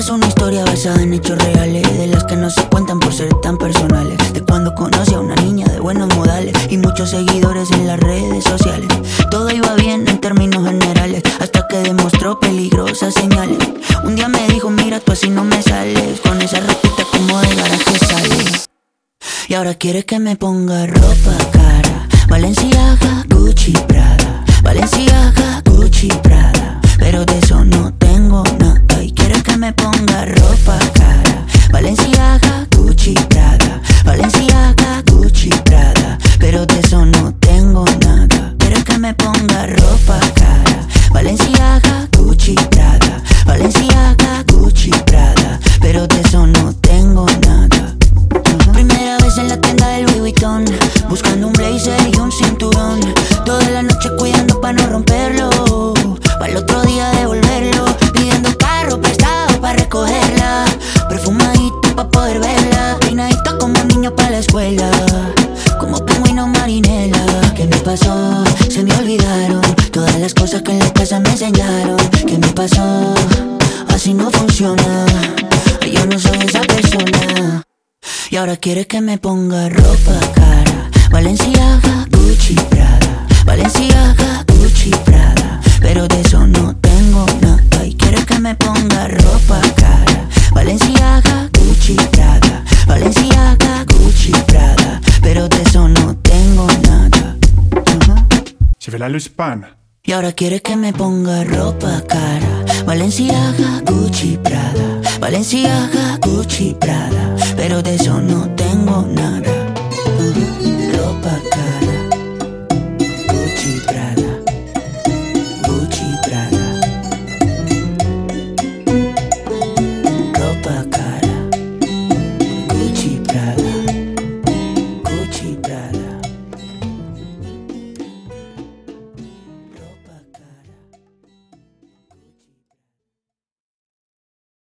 Basada en hechos reales, de las que no se cuentan por ser tan personales. De cuando conocí a una niña de buenos modales y muchos seguidores en las redes sociales. Todo iba bien en términos generales, hasta que demostró peligrosas señales. Un día me dijo, mira, tú así no me sales, con esa ropita como de garaje sales. Y ahora quiere que me ponga ropa cara. Valenciaga, Gucci, Prada. Valenciaga, ropa cara. Valenciaga, Gucci. Valenciaga, Gucci. Pero de eso no tengo nada. Quiere que me ponga ropa cara. Valenciaga, Gucci, Prada. Valenciaga, Poder verla Peinadito como niño para la escuela Como pingüino marinela ¿Qué me pasó? Se me olvidaron Todas las cosas que en la casa me enseñaron ¿Qué me pasó? Así no funciona Yo no soy esa persona y ahora quiere que me ponga ropa cara. Valenciaga, Gucci, Prada. Valenciaga, Gucci, Prada. Pero de eso no tengo nada. Y quiere que me ponga ropa cara. Valenciaga, Gucci, Prada. Valenciaga, Gucci, Prada. Pero de eso no tengo nada. Je vais la Luspan. Y ahora quiere que me ponga ropa cara. Valenciaga, Gucci, Prada. Valenciaga, Gucci, Prada. Pero de eso no tengo nada.